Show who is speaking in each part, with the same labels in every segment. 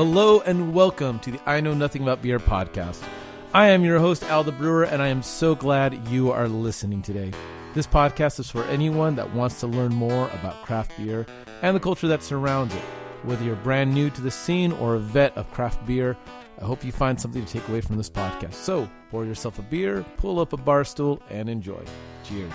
Speaker 1: Hello and welcome to the I Know Nothing About Beer podcast. I am your host, Al the Brewer, and I am so glad you are listening today. This podcast is for anyone that wants to learn more about craft beer and the culture that surrounds it. Whether you're brand new to the scene or a vet of craft beer, I hope you find something to take away from this podcast. So, pour yourself a beer, pull up a bar stool, and enjoy. Cheers.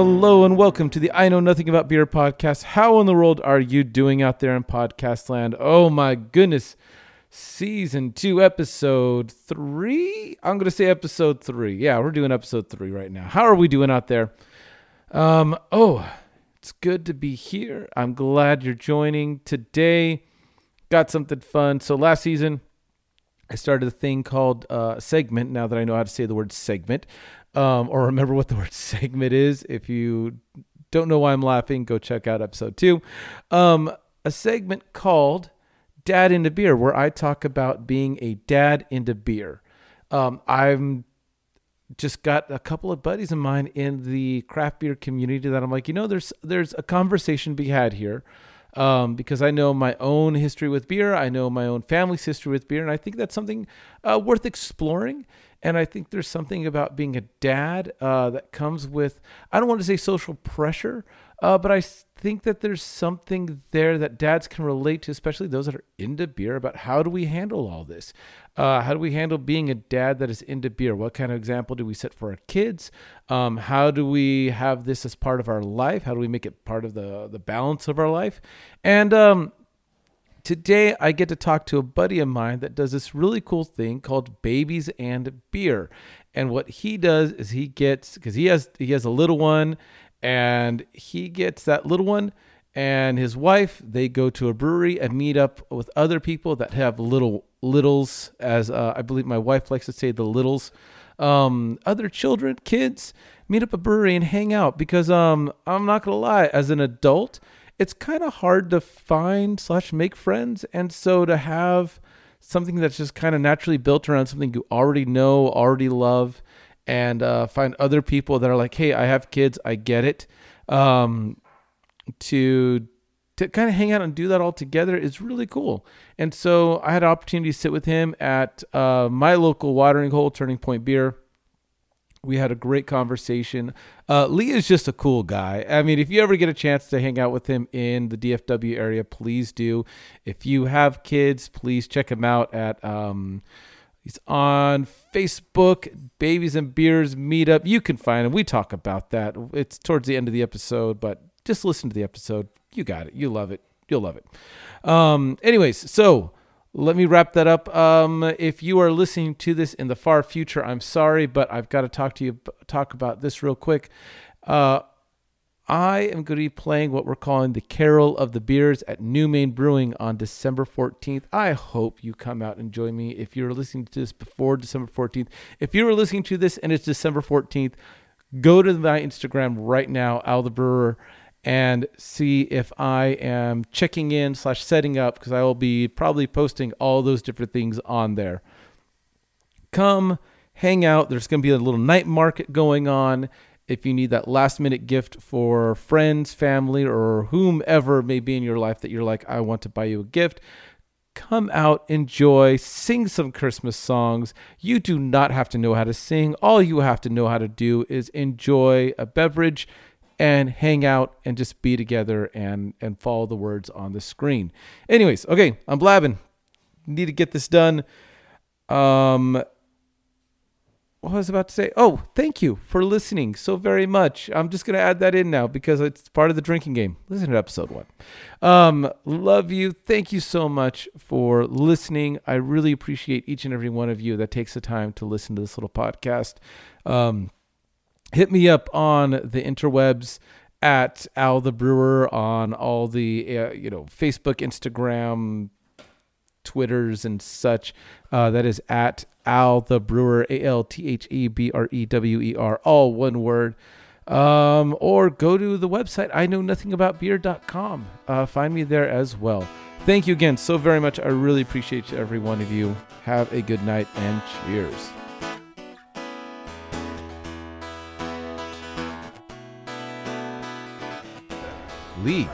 Speaker 1: Hello and welcome to the I Know Nothing About Beer podcast. How in the world are you doing out there in podcast land? Oh my goodness. Season 2, episode 3? I'm going to say episode 3. Yeah, we're doing episode 3 right now. How are we doing out there? Um, oh, it's good to be here. I'm glad you're joining today. Got something fun. So last season, I started a thing called uh, segment. Now that I know how to say the word segment, um, or remember what the word segment is. If you don't know why I'm laughing, go check out episode two. Um, a segment called Dad into Beer, where I talk about being a dad into beer. Um, I'm just got a couple of buddies of mine in the craft beer community that I'm like, you know, there's there's a conversation to be had here. Um, because I know my own history with beer, I know my own family's history with beer, and I think that's something uh, worth exploring. And I think there's something about being a dad uh, that comes with, I don't want to say social pressure, uh, but I think that there's something there that dads can relate to, especially those that are into beer, about how do we handle all this? Uh, how do we handle being a dad that is into beer? What kind of example do we set for our kids? Um, how do we have this as part of our life? How do we make it part of the, the balance of our life? And um, Today, I get to talk to a buddy of mine that does this really cool thing called Babies and Beer. And what he does is he gets because he has he has a little one, and he gets that little one and his wife. They go to a brewery and meet up with other people that have little littles, as uh, I believe my wife likes to say, the littles. Um, other children, kids, meet up a brewery and hang out because um, I'm not gonna lie, as an adult it's kind of hard to find slash make friends and so to have something that's just kind of naturally built around something you already know already love and uh, find other people that are like hey i have kids i get it um, to to kind of hang out and do that all together is really cool and so i had an opportunity to sit with him at uh, my local watering hole turning point beer we had a great conversation. Uh, Lee is just a cool guy. I mean, if you ever get a chance to hang out with him in the DFW area, please do. If you have kids, please check him out at. Um, he's on Facebook, Babies and Beers Meetup. You can find him. We talk about that. It's towards the end of the episode, but just listen to the episode. You got it. You love it. You'll love it. Um, anyways, so let me wrap that up. Um, if you are listening to this in the far future, I'm sorry, but I've got to talk to you talk about this real quick. Uh, I am going to be playing what we're calling the Carol of the Beers at New Main Brewing on December 14th. I hope you come out and join me. If you're listening to this before December 14th, if you are listening to this and it's December 14th, go to my Instagram right now, Al the Brewer, and see if I am checking in slash setting up because I will be probably posting all those different things on there. Come hang out. There's going to be a little night market going on. If you need that last minute gift for friends, family, or whomever may be in your life that you're like, I want to buy you a gift, come out, enjoy, sing some Christmas songs. You do not have to know how to sing. All you have to know how to do is enjoy a beverage and hang out and just be together and and follow the words on the screen. Anyways, okay, I'm blabbing. Need to get this done. Um what was I about to say? Oh, thank you for listening so very much. I'm just gonna add that in now because it's part of the drinking game. Listen to episode one. Um, love you. Thank you so much for listening. I really appreciate each and every one of you that takes the time to listen to this little podcast. Um, hit me up on the interwebs at Al the Brewer on all the uh, you know Facebook, Instagram, Twitters and such. Uh, that is at Al the Brewer, A L T H E B R E W E R, all one word. Um, or go to the website, I know nothing about beer.com. Uh, find me there as well. Thank you again so very much. I really appreciate every one of you. Have a good night and cheers. Lee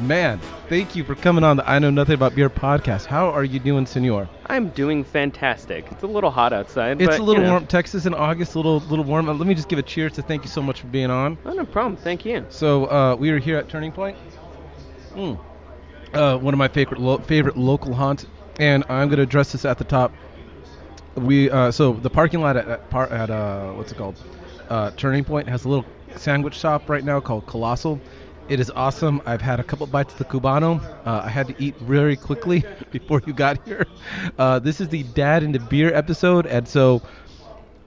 Speaker 1: man, thank you for coming on the I Know Nothing About Beer podcast. How are you doing, Senor?
Speaker 2: I'm doing fantastic. It's a little hot outside.
Speaker 1: It's
Speaker 2: but,
Speaker 1: a little
Speaker 2: you know,
Speaker 1: warm. Texas in August, a little little warm. Uh, Let me just give a cheers to thank you so much for being on.
Speaker 2: Oh, no problem. Thank you.
Speaker 1: So uh, we are here at Turning Point. Mm. Uh, one of my favorite lo- favorite local haunts, and I'm going to address this at the top. We uh, so the parking lot at, at, par- at uh, what's it called? Uh, Turning Point has a little sandwich shop right now called Colossal. It is awesome. I've had a couple bites of the cubano. Uh, I had to eat very quickly before you got here. Uh, this is the dad into beer episode, and so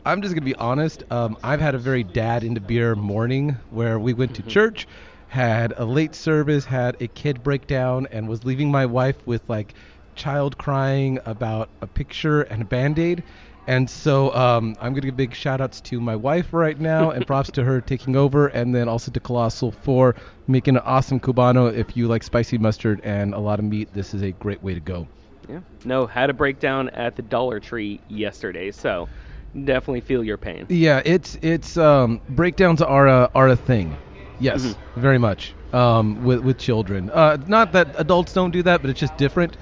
Speaker 1: I'm just gonna be honest. Um, I've had a very dad into beer morning where we went to church, had a late service, had a kid breakdown, and was leaving my wife with like child crying about a picture and a band aid. And so um, I'm gonna give big shout outs to my wife right now, and props to her taking over, and then also to Colossal for making an awesome cubano. If you like spicy mustard and a lot of meat, this is a great way to go.
Speaker 2: Yeah. No, had a breakdown at the Dollar Tree yesterday, so definitely feel your pain.
Speaker 1: Yeah, it's it's um, breakdowns are a are a thing. Yes,
Speaker 2: Mhm.
Speaker 1: very much. Um, with with children. Uh, not that adults don't do that, but it's just different.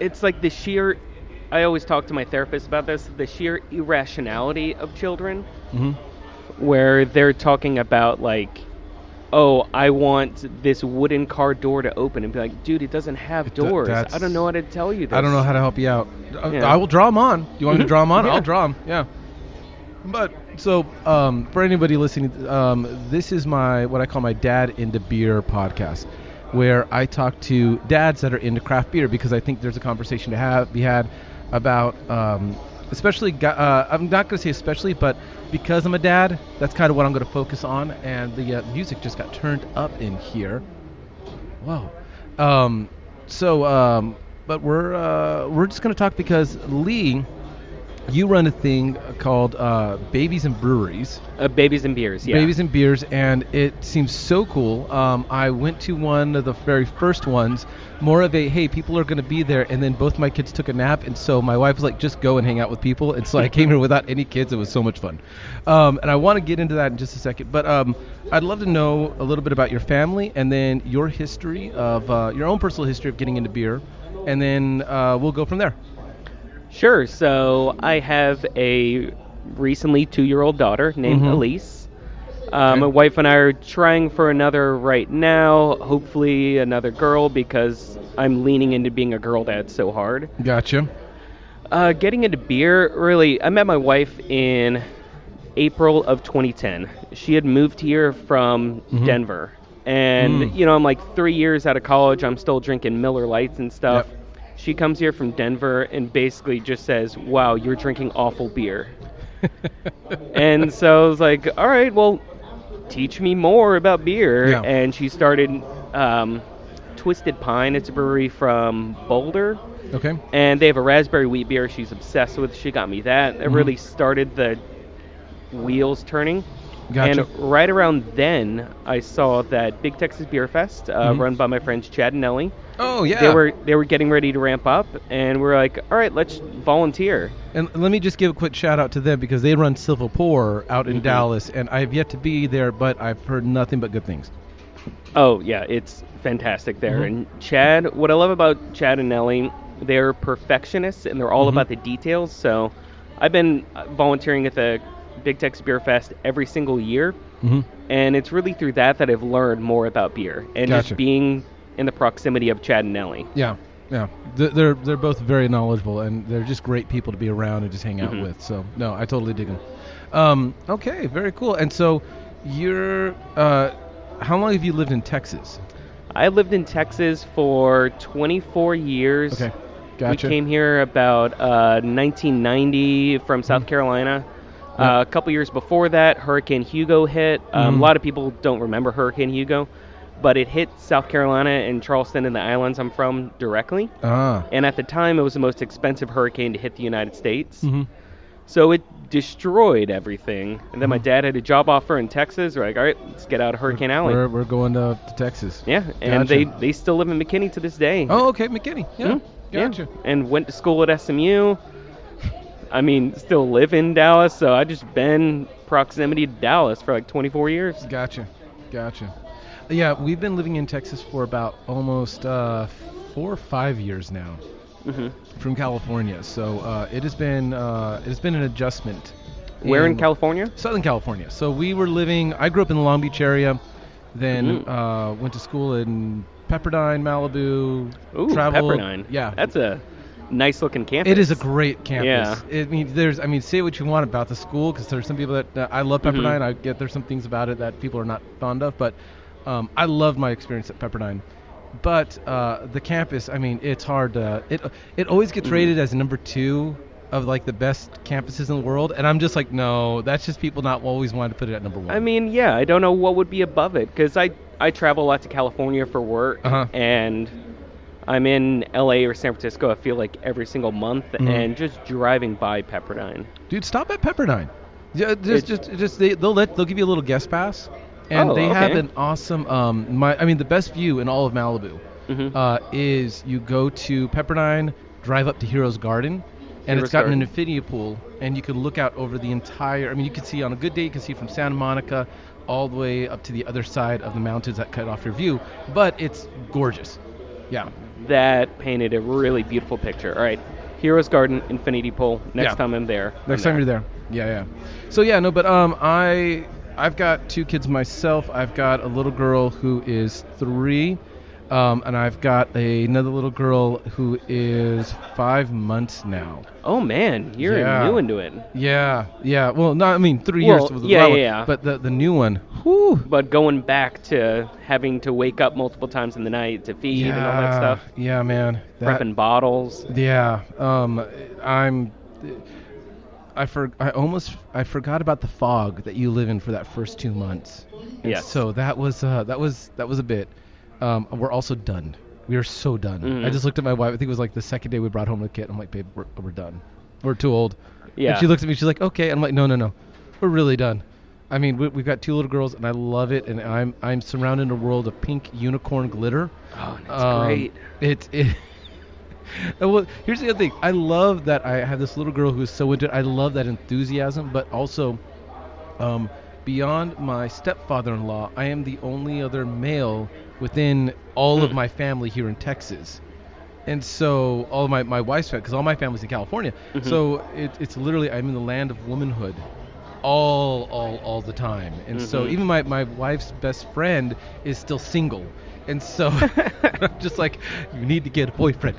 Speaker 2: It's like the sheer. I always talk to my therapist about this. The sheer irrationality of children,
Speaker 1: hmm
Speaker 2: where they're talking about like, oh, I want this wooden car door to open, and be like, dude, it doesn't have
Speaker 1: It
Speaker 2: doors.
Speaker 1: that's-
Speaker 2: I don't know how to tell you this.
Speaker 1: I don't know how to help you out. Uh,
Speaker 2: Yeah.
Speaker 1: I will draw them on. Do you want me to
Speaker 2: Mhm.
Speaker 1: draw them on?
Speaker 2: Yeah.
Speaker 1: I'll draw them. Yeah. But so um, for anybody listening, um, this is my what I call my dad into beer podcast, where I talk to dads that are into craft beer because I think there's a conversation to have be had about, um, especially. Uh, I'm not going to say especially, but because I'm a dad, that's kind of what I'm going to focus on. And the uh, music just got turned up in here. Whoa. Um, so, um, but we're uh, we're just gonna talk because Lee, you run a thing called uh, Babies and Breweries,
Speaker 2: Uh, babies and beers. Yeah.
Speaker 1: Babies and Beers, and it seems so cool. Um, I went to one of the very first ones, more of a hey, people are gonna be there, and then both my kids took a nap, and so my wife was like, just go and hang out with people, and so I came here without any kids. It was so much fun, um, and I want to get into that in just a second, but um, I'd love to know a little bit about your family, and then your history of uh, your own personal history of getting into beer, and then uh, we'll go from there.
Speaker 2: Sure. So I have a recently two-year-old daughter named
Speaker 1: Mhm.
Speaker 2: Elise. Uh,
Speaker 1: Okay.
Speaker 2: My wife and I are trying for another right now. Hopefully, another girl because I'm leaning into being a girl dad so hard.
Speaker 1: Gotcha.
Speaker 2: Uh, getting into beer, really, I met my wife in April of 2010. She had moved here from
Speaker 1: Mhm.
Speaker 2: Denver. And,
Speaker 1: Mm.
Speaker 2: you know, I'm like three years out of college. I'm still drinking Miller Lites and stuff.
Speaker 1: Yep.
Speaker 2: She comes here from Denver and basically just says, Wow, you're drinking awful beer. and so I was like, All right, well, teach me more about beer.
Speaker 1: Yeah.
Speaker 2: And she started um, Twisted Pine. It's a brewery from Boulder
Speaker 1: okay.
Speaker 2: and they have a raspberry wheat beer she's obsessed with. She got me that. It
Speaker 1: Mhm.
Speaker 2: really started the wheels turning.
Speaker 1: Gotcha.
Speaker 2: And right around then, I saw that Big Texas Beer Fest, uh,
Speaker 1: Mhm.
Speaker 2: run by my friends Chad and Nelly.
Speaker 1: oh yeah.
Speaker 2: They were they were getting ready to ramp up, and we're like, all right, let's volunteer.
Speaker 1: And let me just give a quick shout out to them because they run Civil Pour out in
Speaker 2: Mhm.
Speaker 1: Dallas, and I've yet to be there, but I've heard nothing but good things.
Speaker 2: Oh yeah, it's fantastic there.
Speaker 1: Mhm.
Speaker 2: And Chad, what I love about Chad and Nelly, they're perfectionists and they're all
Speaker 1: Mhm.
Speaker 2: about the details. So I've been volunteering at the Big Texas Beer Fest every single year.
Speaker 1: Mm-hmm.
Speaker 2: and it's really through that that I've learned more about beer and
Speaker 1: Gotcha.
Speaker 2: just being in the proximity of Chad and Nelly.
Speaker 1: Yeah, yeah. They're they're both very knowledgeable, and they're just great people to be around and just hang out
Speaker 2: Mhm.
Speaker 1: with. So no, I totally dig them. Um, okay, very cool. And so you're uh, how long have you lived in Texas?
Speaker 2: I lived in Texas for 24 years.
Speaker 1: Okay, gotcha.
Speaker 2: We came here about uh, 1990 from South
Speaker 1: Mhm.
Speaker 2: Carolina.
Speaker 1: Yeah.
Speaker 2: Uh, a couple years before that, Hurricane Hugo hit. Um,
Speaker 1: Mhm.
Speaker 2: A lot of people don't remember Hurricane Hugo, but it hit South Carolina and Charleston and the islands I'm from directly.
Speaker 1: ah.
Speaker 2: And at the time, it was the most expensive hurricane to hit the United States.
Speaker 1: hmm
Speaker 2: So it destroyed everything. And then my
Speaker 1: Mhm.
Speaker 2: dad had a job offer in Texas. We're like, all right, let's get out of Hurricane Alley.
Speaker 1: We're, we're going to, to Texas.
Speaker 2: yeah, and
Speaker 1: Gotcha.
Speaker 2: they, they still live in McKinney to this day.
Speaker 1: Oh, okay, McKinney. Yeah,
Speaker 2: Mhm.
Speaker 1: gotcha.
Speaker 2: And went to school at SMU. I mean, still live in Dallas, so I just been proximity to Dallas for like 24 years.
Speaker 1: Gotcha, gotcha. Yeah, we've been living in Texas for about almost uh, four or five years now
Speaker 2: hmm
Speaker 1: from California. So uh, it has been uh, it has been an adjustment.
Speaker 2: Where in California?
Speaker 1: Southern California. So we were living. I grew up in the Long Beach area, then
Speaker 2: Mhm.
Speaker 1: uh, went to school in Pepperdine, Malibu.
Speaker 2: Ooh,
Speaker 1: traveled-
Speaker 2: Pepperdine.
Speaker 1: Yeah,
Speaker 2: That's a nice looking campus.
Speaker 1: it is a great campus.
Speaker 2: Yeah.
Speaker 1: It, I mean, there's. I mean, say what you want about the school, because there's some people that uh, I love
Speaker 2: Mhm.
Speaker 1: Pepperdine. I get there's some things about it that people are not fond of, but um, I loved my experience at Pepperdine. But uh, the campus, I mean, it's hard. To, it it always gets
Speaker 2: Mhm.
Speaker 1: rated as number two of like the best campuses in the world, and I'm just like, no, that's just people not always wanting to put it at number one.
Speaker 2: I mean, yeah, I don't know what would be above it because I I travel a lot to California for work,
Speaker 1: Uh-huh.
Speaker 2: and I'm in LA or San Francisco. I feel like every single month,
Speaker 1: Mhm.
Speaker 2: and just driving by Pepperdine.
Speaker 1: Dude, stop at Pepperdine. Yeah, just, just, just they, they'll let they'll give you a little guest pass, and
Speaker 2: Oh,
Speaker 1: they have an awesome. Um, my, I mean, the best view in all of Malibu
Speaker 2: Mhm.
Speaker 1: uh, is you go to Pepperdine, drive up to Heroes Garden, and
Speaker 2: Heroes
Speaker 1: it's got an infinity pool, and you can look out over the entire. I mean, you can see on a good day, you can see from Santa Monica all the way up to the other side of the mountains that cut off your view, but it's gorgeous. Yeah.
Speaker 2: That painted a really beautiful picture. All right, Heroes Garden, Infinity Pool. Next
Speaker 1: Yeah.
Speaker 2: time I'm there.
Speaker 1: Next
Speaker 2: I'm
Speaker 1: time you're there. Yeah, yeah. So yeah, no, but um, I I've got two kids myself. I've got a little girl who is three, um, and I've got a, another little girl who is five months now.
Speaker 2: Oh man, you're
Speaker 1: Yeah.
Speaker 2: new into it.
Speaker 1: Yeah, yeah. Well, not I mean three
Speaker 2: Well,
Speaker 1: years with the
Speaker 2: yeah, yeah, yeah.
Speaker 1: But the the new one, whew.
Speaker 2: But going back to having to wake up multiple times in the night to feed
Speaker 1: yeah,
Speaker 2: and all that stuff,
Speaker 1: Yeah, man. That,
Speaker 2: prepping bottles.
Speaker 1: Yeah, um, I'm. I for I almost I forgot about the fog that you live in for that first two months. And
Speaker 2: Yes.
Speaker 1: So that was uh, that was that was a bit. Um, we're also done. We are so done.
Speaker 2: Mhm.
Speaker 1: I just looked at my wife. I think it was like the second day we brought home the kid. I'm like, babe, we're, we're done. We're too old.
Speaker 2: Yeah.
Speaker 1: And she looks at me. She's like, okay. I'm like, no, no, no. We're really done. I mean, we, we've got two little girls, and I love it. And I'm I'm surrounded in a world of pink unicorn glitter.
Speaker 2: Oh, that's
Speaker 1: Um,
Speaker 2: great.
Speaker 1: It it. well, here's the other thing. I love that I have this little girl who is so into it. I love that enthusiasm, but also, um, beyond my stepfather-in-law, I am the only other male within all of
Speaker 2: Hmm.
Speaker 1: my family here in Texas. And so all of my, my wife's family, because all my family's in California,
Speaker 2: Mhm.
Speaker 1: so it, it's literally I'm in the land of womanhood, all all all the time. And so
Speaker 2: Mhm.
Speaker 1: even my, my wife's best friend is still single, and so I'm just like you need to get a boyfriend.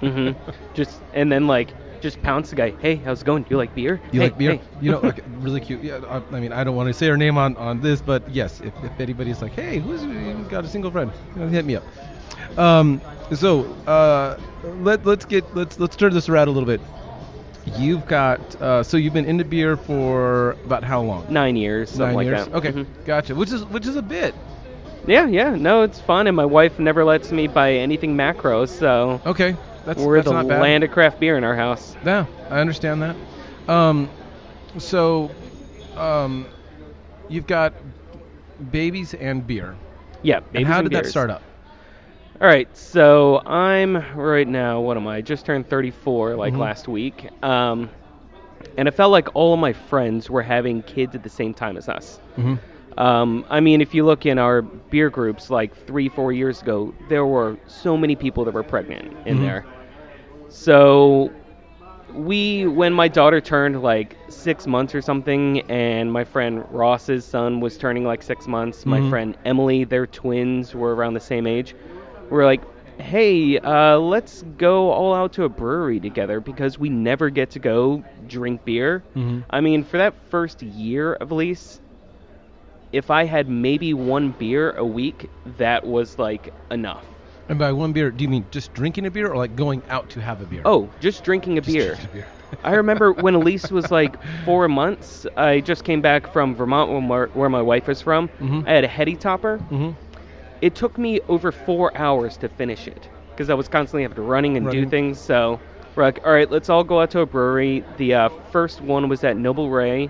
Speaker 2: hmm Just and then like just pounce the guy. Hey, how's it going? Do you like beer?
Speaker 1: You
Speaker 2: Hey,
Speaker 1: like beer?
Speaker 2: hey."
Speaker 1: You know, like, really cute. Yeah, I, I mean, I don't want to say her name on, on this, but yes, if, if anybody's like, hey, who's, who's got a single friend? You know, hit me up. Um, so uh, let let's get let's let's turn this around a little bit. You've got uh, so you've been into beer for about how long?
Speaker 2: Nine years, something
Speaker 1: Nine
Speaker 2: like
Speaker 1: years.
Speaker 2: that.
Speaker 1: Okay,
Speaker 2: Mhm.
Speaker 1: gotcha. Which is which is a bit.
Speaker 2: Yeah, yeah. No, it's fun, and my wife never lets me buy anything macro, so
Speaker 1: Okay, that's
Speaker 2: we're
Speaker 1: that's
Speaker 2: the
Speaker 1: not bad.
Speaker 2: land of craft beer in our house.
Speaker 1: Yeah, I understand that. Um, so, um, you've got babies and beer.
Speaker 2: Yeah.
Speaker 1: and how
Speaker 2: and
Speaker 1: did that start up?
Speaker 2: All right, so I'm right now. What am I? I just turned 34 like
Speaker 1: Mhm.
Speaker 2: last week, um, and it felt like all of my friends were having kids at the same time as us.
Speaker 1: Mm-hmm.
Speaker 2: Um, I mean, if you look in our beer groups, like three, four years ago, there were so many people that were pregnant in
Speaker 1: Mhm.
Speaker 2: there. So we, when my daughter turned like six months or something, and my friend Ross's son was turning like six months, my
Speaker 1: Mhm.
Speaker 2: friend Emily, their twins were around the same age. We're like, hey, uh, let's go all out to a brewery together because we never get to go drink beer.
Speaker 1: Mm-hmm.
Speaker 2: I mean, for that first year of Elise, if I had maybe one beer a week, that was like enough.
Speaker 1: And by one beer, do you mean just drinking a beer or like going out to have a beer?
Speaker 2: Oh, just drinking a
Speaker 1: Just
Speaker 2: beer.
Speaker 1: drinking a beer.
Speaker 2: I remember when Elise was like four months. I just came back from Vermont, where my, wife is from.
Speaker 1: Mhm.
Speaker 2: I had a heady topper.
Speaker 1: Mm-hmm.
Speaker 2: It took me over four hours to finish it because I was constantly having to running and do things. So we're like, all right, let's all go out to a brewery. The uh, first one was at Noble Rey.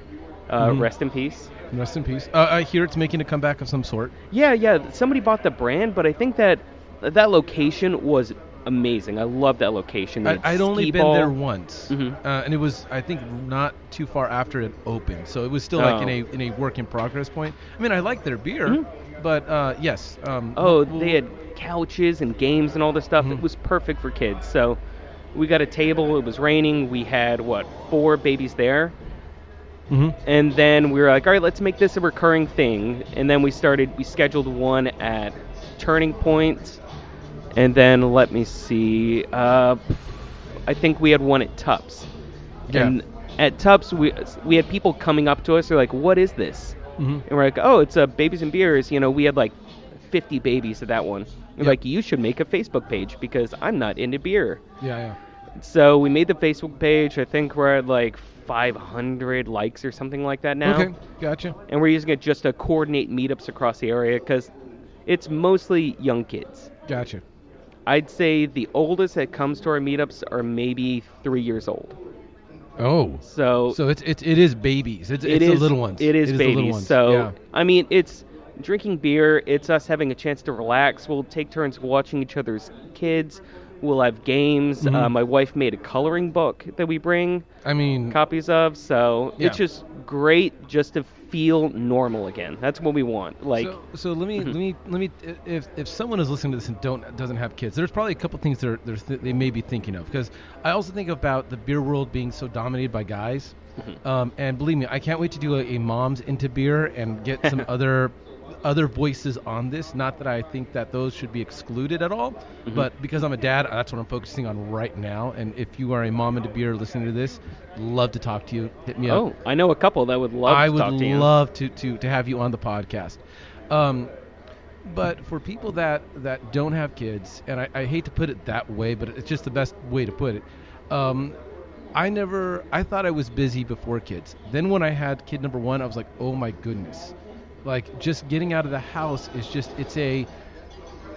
Speaker 2: Uh,
Speaker 1: Mhm.
Speaker 2: Rest in peace.
Speaker 1: Rest in peace. Uh, I hear it's making a comeback of some sort.
Speaker 2: Yeah, yeah. Somebody bought the brand, but I think that that location was amazing. I love that location.
Speaker 1: I, I'd only been
Speaker 2: ball.
Speaker 1: there once,
Speaker 2: Mhm.
Speaker 1: uh, and it was I think not too far after it opened, so it was still like in
Speaker 2: Oh.
Speaker 1: a in a work in progress point. I mean, I like their beer,
Speaker 2: Mhm.
Speaker 1: but uh, yes. Um,
Speaker 2: Oh,
Speaker 1: we'll-
Speaker 2: they had couches and games and all this stuff. It
Speaker 1: Mhm.
Speaker 2: was perfect for kids. So we got a table. It was raining. We had what four babies there,
Speaker 1: Mhm.
Speaker 2: and then we were like, all right, let's make this a recurring thing. And then we started. We scheduled one at Turning Point, and then let me see. Uh, I think we had one at Tupps.
Speaker 1: Yeah.
Speaker 2: And at Tupps, we we had people coming up to us. They're like, "What is this?"
Speaker 1: Mhm.
Speaker 2: And we're like, "Oh, it's uh, Babies and Beers." You know, we had like 50 babies at that one. They're like, "You should make a Facebook page because I'm not into beer."
Speaker 1: Yeah, yeah.
Speaker 2: So we made the Facebook page. I think we're at like 500 likes or something like that now.
Speaker 1: Okay, gotcha.
Speaker 2: And we're using it just to coordinate meetups across the area because it's mostly young kids.
Speaker 1: Gotcha.
Speaker 2: I'd say the oldest that comes to our meetups are maybe three years old.
Speaker 1: Oh.
Speaker 2: So,
Speaker 1: So it's it's it is babies. It's
Speaker 2: it
Speaker 1: it's
Speaker 2: is
Speaker 1: the little ones.
Speaker 2: It is babies. So
Speaker 1: yeah.
Speaker 2: I mean, it's drinking beer. It's us having a chance to relax. We'll take turns watching each other's kids. We'll have games.
Speaker 1: Mhm.
Speaker 2: Uh, my wife made a coloring book that we bring
Speaker 1: I mean,
Speaker 2: copies of. So
Speaker 1: Yeah.
Speaker 2: it's just great just to feel normal again. That's what we want. Like,
Speaker 1: so, so let me
Speaker 2: Mhm.
Speaker 1: let me let me if if someone is listening to this and don't doesn't have kids, there's probably a couple things they're, they're th- they may be thinking of because I also think about the beer world being so dominated by guys,
Speaker 2: Mhm.
Speaker 1: um, and believe me, I can't wait to do a, a moms into beer and get some other other voices on this. Not that I think that those should be excluded at all,
Speaker 2: Mhm.
Speaker 1: but because I'm a dad, that's what I'm focusing on right now. And if you are a mom and a beer listening to this, love to talk to you. Hit me up.
Speaker 2: oh, I know a couple that would love
Speaker 1: I
Speaker 2: to
Speaker 1: would
Speaker 2: talk to you.
Speaker 1: love to, to, to have you on the podcast. Um, but for people that, that don't have kids, and I, I hate to put it that way, but it's just the best way to put it. Um, I never, I thought I was busy before kids. Then when I had kid number one, I was like, oh my goodness. Like just getting out of the house is just, it's a,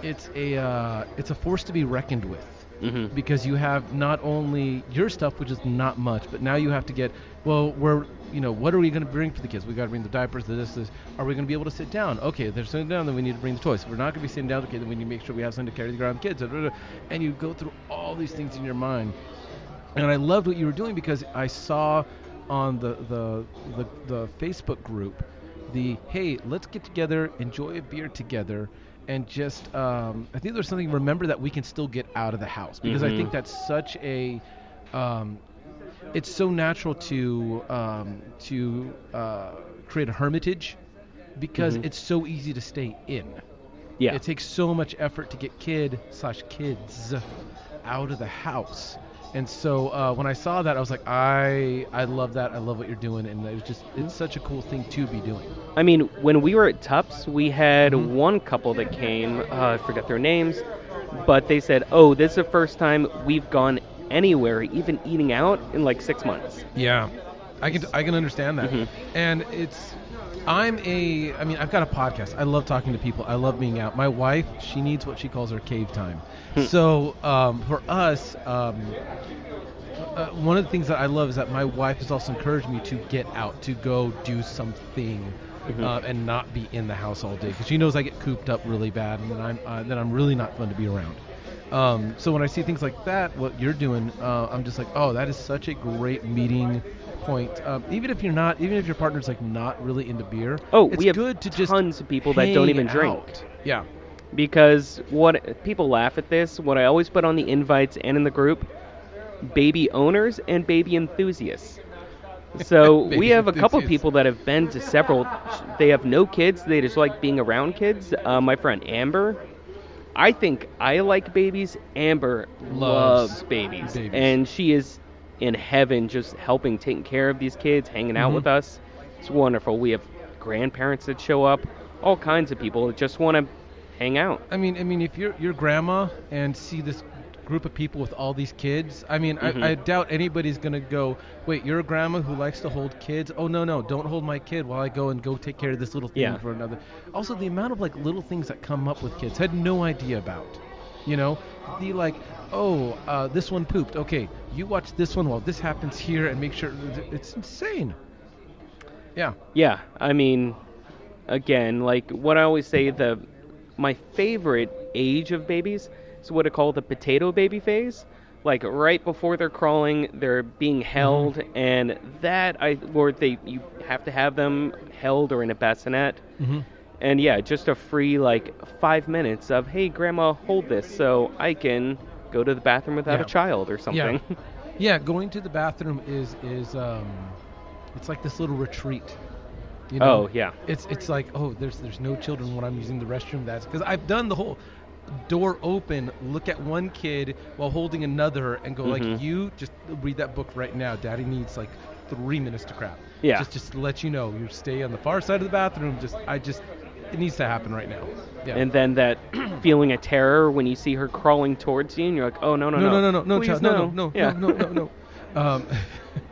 Speaker 1: it's a, uh, it's a force to be reckoned with
Speaker 2: hmm
Speaker 1: because you have not only your stuff, which is not much, but now you have to get well, we're you know what are we going to bring for the kids? We got to bring the diapers, the this, this. Are we going to be able to sit down? Okay, they're sitting down, then we need to bring the toys. If we're not going to be sitting down, okay, then we need to make sure we have something to carry the kids. da, da. And you go through all these things in your mind. And I loved what you were doing because I saw on the the the, the Facebook group the hey, let's get together, enjoy a beer together, and just um, I think there's something. Remember that we can still get out of the house because I
Speaker 2: Mhm.
Speaker 1: think that's such a um, it's so natural to um, to uh, create a hermitage because
Speaker 2: Mhm.
Speaker 1: it's so easy to stay in.
Speaker 2: Yeah.
Speaker 1: It takes so much effort to get kid slash kids out of the house. And so uh, when I saw that, I was like, I I love that. I love what you're doing, and it was just it's such a cool thing to be doing.
Speaker 2: I mean, when we were at Tupps, we had
Speaker 1: Mhm.
Speaker 2: one couple that came. Uh, I forget their names, but they said, "Oh, this is the first time we've gone anywhere, even eating out, in like six months."
Speaker 1: Yeah, I can I can understand that,
Speaker 2: Mhm.
Speaker 1: and it's I'm a I mean I've got a podcast. I love talking to people. I love being out. My wife she needs what she calls her cave time.
Speaker 2: Hmm.
Speaker 1: so um, for us, um, uh, one of the things that I love is that my wife has also encouraged me to get out to go do something.
Speaker 2: Mhm.
Speaker 1: Uh, and not be in the house all day because she knows I get cooped up really bad and then I'm uh, then I'm really not fun to be around. Um, so when I see things like that, what you're doing, uh, I'm just like, oh, that is such a great meeting point. Um, even if you're not, even if your partner's like not really into beer,
Speaker 2: Oh,
Speaker 1: it's
Speaker 2: we have
Speaker 1: good to just
Speaker 2: tons of people that don't even drink.
Speaker 1: out. Yeah.
Speaker 2: because what people laugh at this what i always put on the invites and in the group baby owners and baby enthusiasts so we have a couple people that have been to several they have no kids they just like being around kids uh, my friend amber i think i like babies amber
Speaker 1: Loves
Speaker 2: loves, babies.
Speaker 1: babies.
Speaker 2: and she is in heaven just helping taking care of these kids hanging out
Speaker 1: Mhm.
Speaker 2: with us it's wonderful we have grandparents that show up all kinds of people that just want to hang out
Speaker 1: I mean, I mean, if you're your grandma and see this group of people with all these kids, I mean,
Speaker 2: Mhm.
Speaker 1: I, I doubt anybody's gonna go. Wait, you're a grandma who likes to hold kids? Oh no, no, don't hold my kid while I go and go take care of this little thing
Speaker 2: Yeah.
Speaker 1: for another. Also, the amount of like little things that come up with kids, had no idea about. You know, the like, oh, uh, this one pooped. Okay, you watch this one while this happens here, and make sure it's insane. Yeah.
Speaker 2: Yeah, I mean, again, like what I always say, the my favorite age of babies is what I call the potato baby phase. Like right before they're crawling, they're being held, and that I or they you have to have them held or in a bassinet,
Speaker 1: Mm-hmm.
Speaker 2: And yeah, just a free like five minutes of hey grandma, hold this so I can go to the bathroom without
Speaker 1: Yeah.
Speaker 2: a child or something.
Speaker 1: Yeah. Yeah, going to the bathroom is is um, it's like this little retreat. You know?
Speaker 2: Oh yeah.
Speaker 1: It's it's like oh there's there's no children when I'm using the restroom. That's because I've done the whole door open, look at one kid while holding another, and go
Speaker 2: Mhm.
Speaker 1: like you just read that book right now. Daddy needs like three minutes to crap.
Speaker 2: Yeah.
Speaker 1: Just just to let you know you stay on the far side of the bathroom. Just I just it needs to happen right now. Yeah.
Speaker 2: And then that feeling of terror when you see her crawling towards you, and you're like, oh no no
Speaker 1: no, no, no, no, no, no, no, no, no, no, no. Um,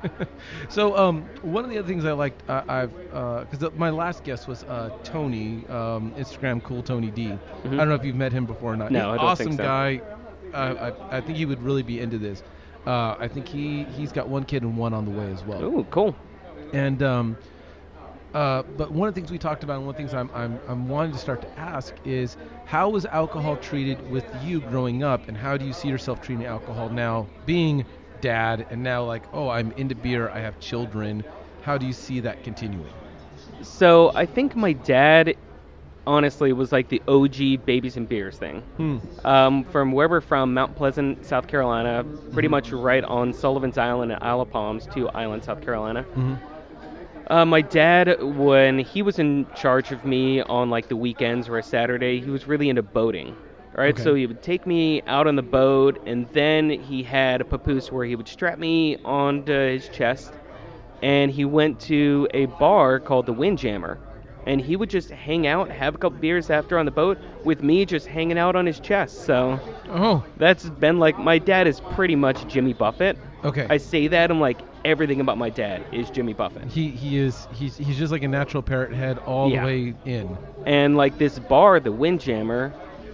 Speaker 1: so um, one of the other things I liked, uh, I've because my last guest was uh, Tony, um, Instagram cool Tony D. I don't know if you've met him before or not.
Speaker 2: No,
Speaker 1: He's
Speaker 2: I don't
Speaker 1: awesome
Speaker 2: think so.
Speaker 1: guy. Uh, I, I think he would really be into this. Uh, I think he he's got one kid and one on the way as well.
Speaker 2: Ooh, cool.
Speaker 1: And um, uh, but one of the things we talked about, and one of the things I'm, I'm I'm wanting to start to ask is how was alcohol treated with you growing up, and how do you see yourself treating alcohol now, being dad, and now like oh I'm into beer, I have children. How do you see that continuing?
Speaker 2: So I think my dad, honestly, was like the OG babies and beers thing.
Speaker 1: Hmm.
Speaker 2: Um, from where we're from, Mount Pleasant, South Carolina, pretty much right on Sullivan's Island and Isle of Palms, two islands, South Carolina.
Speaker 1: hmm
Speaker 2: Uh, my dad, when he was in charge of me on like the weekends or a Saturday, he was really into boating. Right,
Speaker 1: Okay.
Speaker 2: so he would take me out on the boat, and then he had a papoose where he would strap me onto his chest, and he went to a bar called the Windjammer, and he would just hang out, have a couple beers after on the boat, with me just hanging out on his chest. So
Speaker 1: Oh,
Speaker 2: that's been like my dad is pretty much Jimmy Buffett.
Speaker 1: okay.
Speaker 2: I say that, I'm like everything about my dad is Jimmy Buffett.
Speaker 1: he he is he's he's just like a natural parrot head all
Speaker 2: Yeah.
Speaker 1: the way in.
Speaker 2: And like this bar, the Windjammer,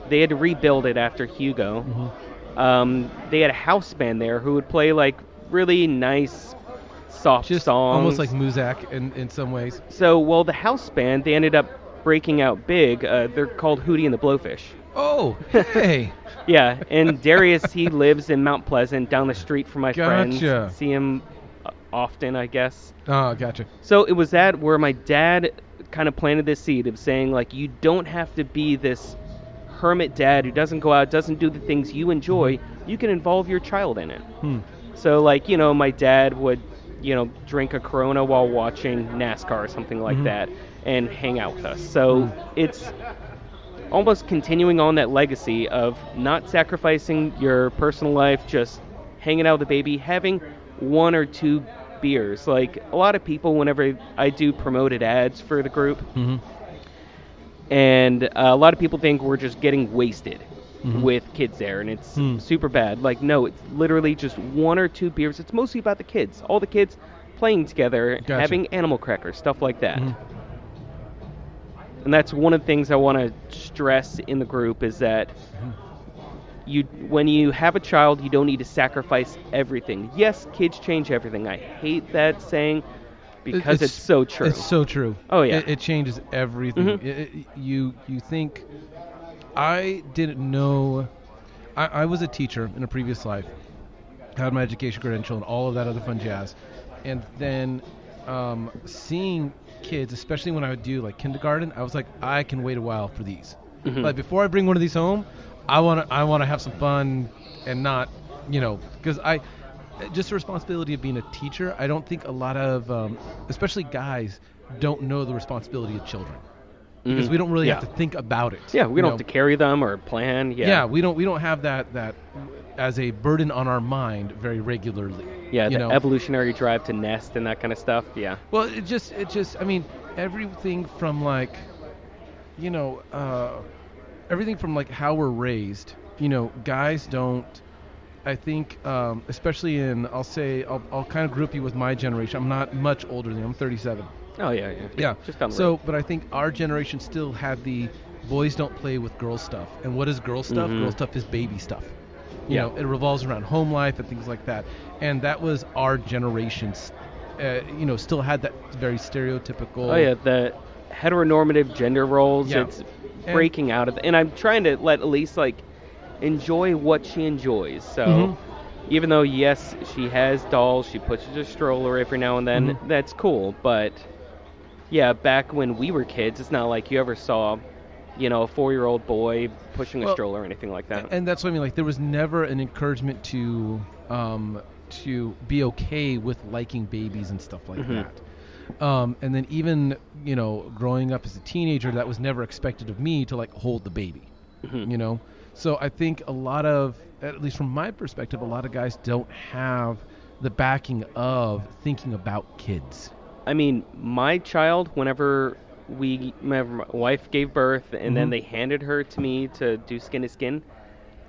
Speaker 2: they had to rebuild it after Hugo.
Speaker 1: Mhm.
Speaker 2: Um, they had a house band there who would play like really nice, soft
Speaker 1: Just
Speaker 2: songs.
Speaker 1: almost like Muzak in in some ways.
Speaker 2: So, well, the house band they ended up breaking out big. Uh, they're called Hootie and the Blowfish.
Speaker 1: Oh, hey.
Speaker 2: Yeah, and Darius he lives in Mount Pleasant, down the street from my
Speaker 1: Gotcha.
Speaker 2: friends. See him uh, often, I guess.
Speaker 1: oh, gotcha.
Speaker 2: So it was that where my dad kind of planted this seed of saying like you don't have to be this hermit dad who doesn't go out, doesn't do the things you enjoy. You can involve your child in it.
Speaker 1: Hmm.
Speaker 2: So like you know my dad would you know drink a Corona while watching NASCAR or something like
Speaker 1: Mhm.
Speaker 2: that and hang out with us. So it's almost continuing on that legacy of not sacrificing your personal life, just hanging out with the baby, having one or two beers. Like a lot of people, whenever I do promoted ads for the group,
Speaker 1: hmm
Speaker 2: and uh, a lot of people think we're just getting wasted
Speaker 1: Mhm.
Speaker 2: with kids there, and it's
Speaker 1: Hmm.
Speaker 2: super bad. Like no, it's literally just one or two beers. It's mostly about the kids, all the kids playing together,
Speaker 1: Gotcha.
Speaker 2: having animal crackers, stuff like that.
Speaker 1: Mhm.
Speaker 2: And that's one of the things I want to stress in the group is that you when you have a child, you don't need to sacrifice everything. Yes, kids change everything. I hate that saying because it's, so true.
Speaker 1: It's so true.
Speaker 2: Oh, yeah.
Speaker 1: It, it changes everything.
Speaker 2: Mhm.
Speaker 1: It- it- you you think I didn't know I, I was a teacher in a previous life. Had my education credential and all of that other fun jazz. And then um, seeing kids, especially when I would do like kindergarten, I was like, I can wait a while for these.
Speaker 2: Mhm.
Speaker 1: Like before I bring one of these home, I want to I want to have some fun and not, you know, because I just the responsibility of being a teacher. I don't think a lot of, um, especially guys, don't know the responsibility of children because we don't really
Speaker 2: yeah.
Speaker 1: have to think about it.
Speaker 2: Yeah, we don't
Speaker 1: know?
Speaker 2: have to carry them or plan. Yeah.
Speaker 1: Yeah. we don't we don't have that that as a burden on our mind very regularly.
Speaker 2: Yeah,
Speaker 1: you
Speaker 2: the
Speaker 1: know?
Speaker 2: evolutionary drive to nest and that kind of stuff. Yeah.
Speaker 1: Well, it just it just I mean everything from like you know uh, everything from like how we're raised. You know, guys don't. I think, um, especially in, I'll say, I'll, I'll kind of group you with my generation. I'm not much older than you. I'm 37.
Speaker 2: Oh yeah, yeah.
Speaker 1: Yeah.
Speaker 2: Just down the
Speaker 1: so,
Speaker 2: road.
Speaker 1: but I think our generation still had the boys don't play with girl stuff. And what is girl stuff?
Speaker 2: Mhm.
Speaker 1: Girl stuff is baby stuff. You
Speaker 2: Yeah.
Speaker 1: know, it revolves around home life and things like that. And that was our generation's. Uh, you know, still had that very stereotypical.
Speaker 2: Oh yeah, the heteronormative gender roles.
Speaker 1: Yeah.
Speaker 2: It's
Speaker 1: And-
Speaker 2: breaking out of, and I'm trying to let Elise like enjoy what she enjoys. So.
Speaker 1: Mhm.
Speaker 2: Even though yes, she has dolls, she pushes a stroller every now and then.
Speaker 1: Mhm.
Speaker 2: That's cool, but yeah, back when we were kids, it's not like you ever saw, you know, a four-year-old boy pushing a
Speaker 1: Well,
Speaker 2: stroller or anything like that.
Speaker 1: And that's what I mean. Like there was never an encouragement to um, to be okay with liking babies and stuff like
Speaker 2: Mhm.
Speaker 1: that. Um, and then even you know growing up as a teenager, that was never expected of me to like hold the baby.
Speaker 2: Mhm.
Speaker 1: You know, so I think a lot of, at least from my perspective, a lot of guys don't have the backing of thinking about kids.
Speaker 2: I mean, my child, whenever we, my wife gave birth, and then
Speaker 1: Mhm.
Speaker 2: they handed her to me to do skin to skin,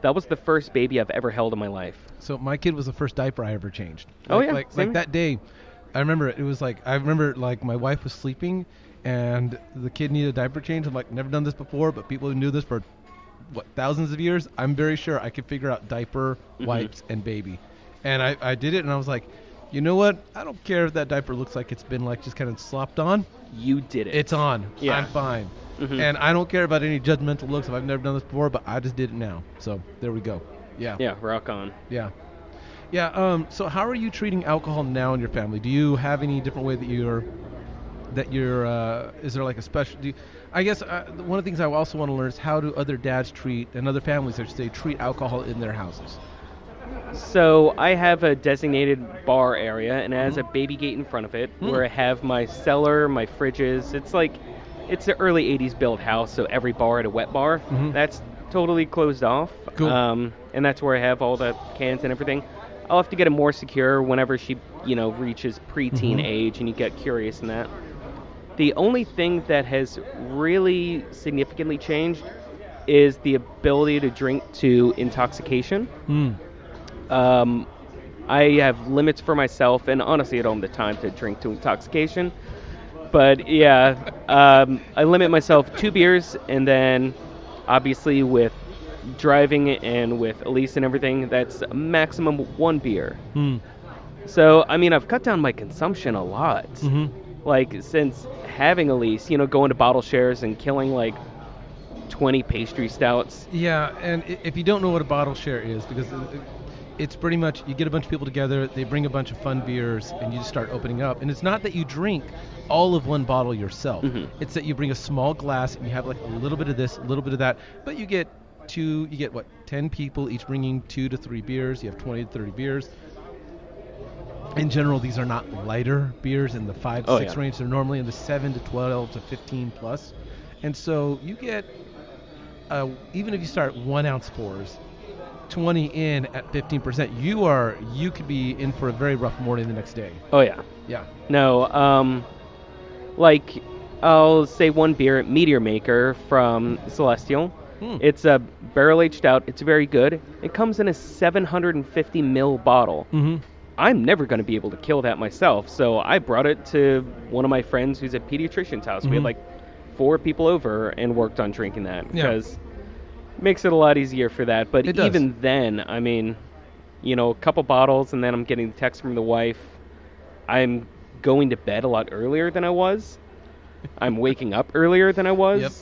Speaker 2: that was the first baby I've ever held in my life.
Speaker 1: So my kid was the first diaper I ever changed.
Speaker 2: Oh,
Speaker 1: Like-
Speaker 2: yeah,
Speaker 1: like like that day, I remember it was like I remember like my wife was sleeping, and the kid needed a diaper change. I'm like never done this before, but people who knew this for what thousands of years, I'm very sure I could figure out diaper,
Speaker 2: Mhm.
Speaker 1: wipes, and baby, and I I did it, and I was like, you know what? I don't care if that diaper looks like it's been like just kind of slopped on.
Speaker 2: You did it.
Speaker 1: It's on.
Speaker 2: Yeah.
Speaker 1: I'm fine.
Speaker 2: Mhm.
Speaker 1: And I don't care about any judgmental looks if I've never done this before, but I just did it now. So there we go. Yeah.
Speaker 2: yeah, rock on.
Speaker 1: Yeah. Yeah. Um. So how are you treating alcohol now in your family? Do you have any different way that you're that you're? Uh, is there like a special? Do you, I guess uh, one of the things I also want to learn is how do other dads treat and other families, say, treat alcohol in their houses.
Speaker 2: So I have a designated bar area, and it has a baby gate in front of it,
Speaker 1: Hmm.
Speaker 2: where I have my cellar, my fridges. It's like, it's an early '80s built house, so every bar had a wet bar.
Speaker 1: Mhm.
Speaker 2: That's totally closed off.
Speaker 1: Cool.
Speaker 2: Um, and that's where I have all the cans and everything. I'll have to get it more secure whenever she, you know, reaches preteen
Speaker 1: Mhm.
Speaker 2: age, and you get curious in that. The only thing that has really significantly changed is the ability to drink to intoxication.
Speaker 1: Hmm.
Speaker 2: Um, I have limits for myself, and honestly, I don't have the time to drink to intoxication. But yeah, um, I limit myself two beers, and then obviously with driving and with Elise and everything, that's a maximum one beer.
Speaker 1: Hmm.
Speaker 2: So I mean, I've cut down my consumption a lot.
Speaker 1: Mm-hmm.
Speaker 2: Like since having Elise, you know, going to bottle shares and killing like 20 pastry stouts.
Speaker 1: Yeah, and if you don't know what a bottle share is, because it- it- it's pretty much you get a bunch of people together, they bring a bunch of fun beers, and you just start opening up. And it's not that you drink all of one bottle yourself.
Speaker 2: Mhm.
Speaker 1: It's that you bring a small glass and you have like a little bit of this, a little bit of that, but you get two, you get what, ten people each bringing two to three beers. You have 20 to 30 beers. In general, these are not lighter beers in the five,
Speaker 2: Oh,
Speaker 1: six
Speaker 2: yeah.
Speaker 1: range. They're normally in the seven to 12 to 15 plus. And so you get uh, even if you start one ounce pours, 20 in at 15%, you are you could be in for a very rough morning the next day.
Speaker 2: Oh yeah.
Speaker 1: Yeah.
Speaker 2: No, um, like I'll say one beer, Meteor Maker from Celestial.
Speaker 1: Hmm.
Speaker 2: It's a barrel aged stout. It's very good. It comes in a 750 ml bottle.
Speaker 1: Mm-hmm.
Speaker 2: I'm never going to be able to kill that myself, so I brought it to one of my friends who's a pediatrician's house. We
Speaker 1: Mhm.
Speaker 2: had like four people over and worked on drinking that
Speaker 1: Yeah.
Speaker 2: because it makes it a lot easier for that. But
Speaker 1: It does.
Speaker 2: even then, I mean, you know, a couple bottles, and then I'm getting the text from the wife. I'm going to bed a lot earlier than I was. I'm waking up earlier than I was.
Speaker 1: Yep.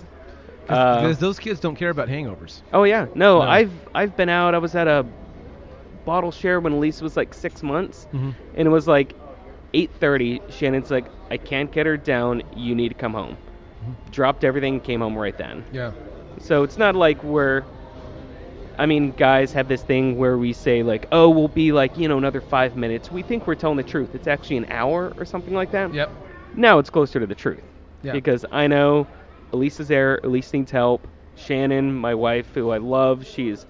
Speaker 2: Uh,
Speaker 1: because those kids don't care about hangovers.
Speaker 2: Oh yeah, no,
Speaker 1: No.
Speaker 2: I've I've been out. I was at a bottle share when Elise was like six months,
Speaker 1: Mhm.
Speaker 2: and it was like 8:30. Shannon's like, I can't get her down. You need to come home. Dropped everything, came home right then.
Speaker 1: Yeah.
Speaker 2: So it's not like we're. I mean, guys have this thing where we say like, oh, we'll be like you know another five minutes. We think we're telling the truth. It's actually an hour or something like that.
Speaker 1: Yep.
Speaker 2: Now it's closer to the truth.
Speaker 1: Yeah.
Speaker 2: Because I know Elise is there, Elise needs help. Shannon, my wife, who I love, she's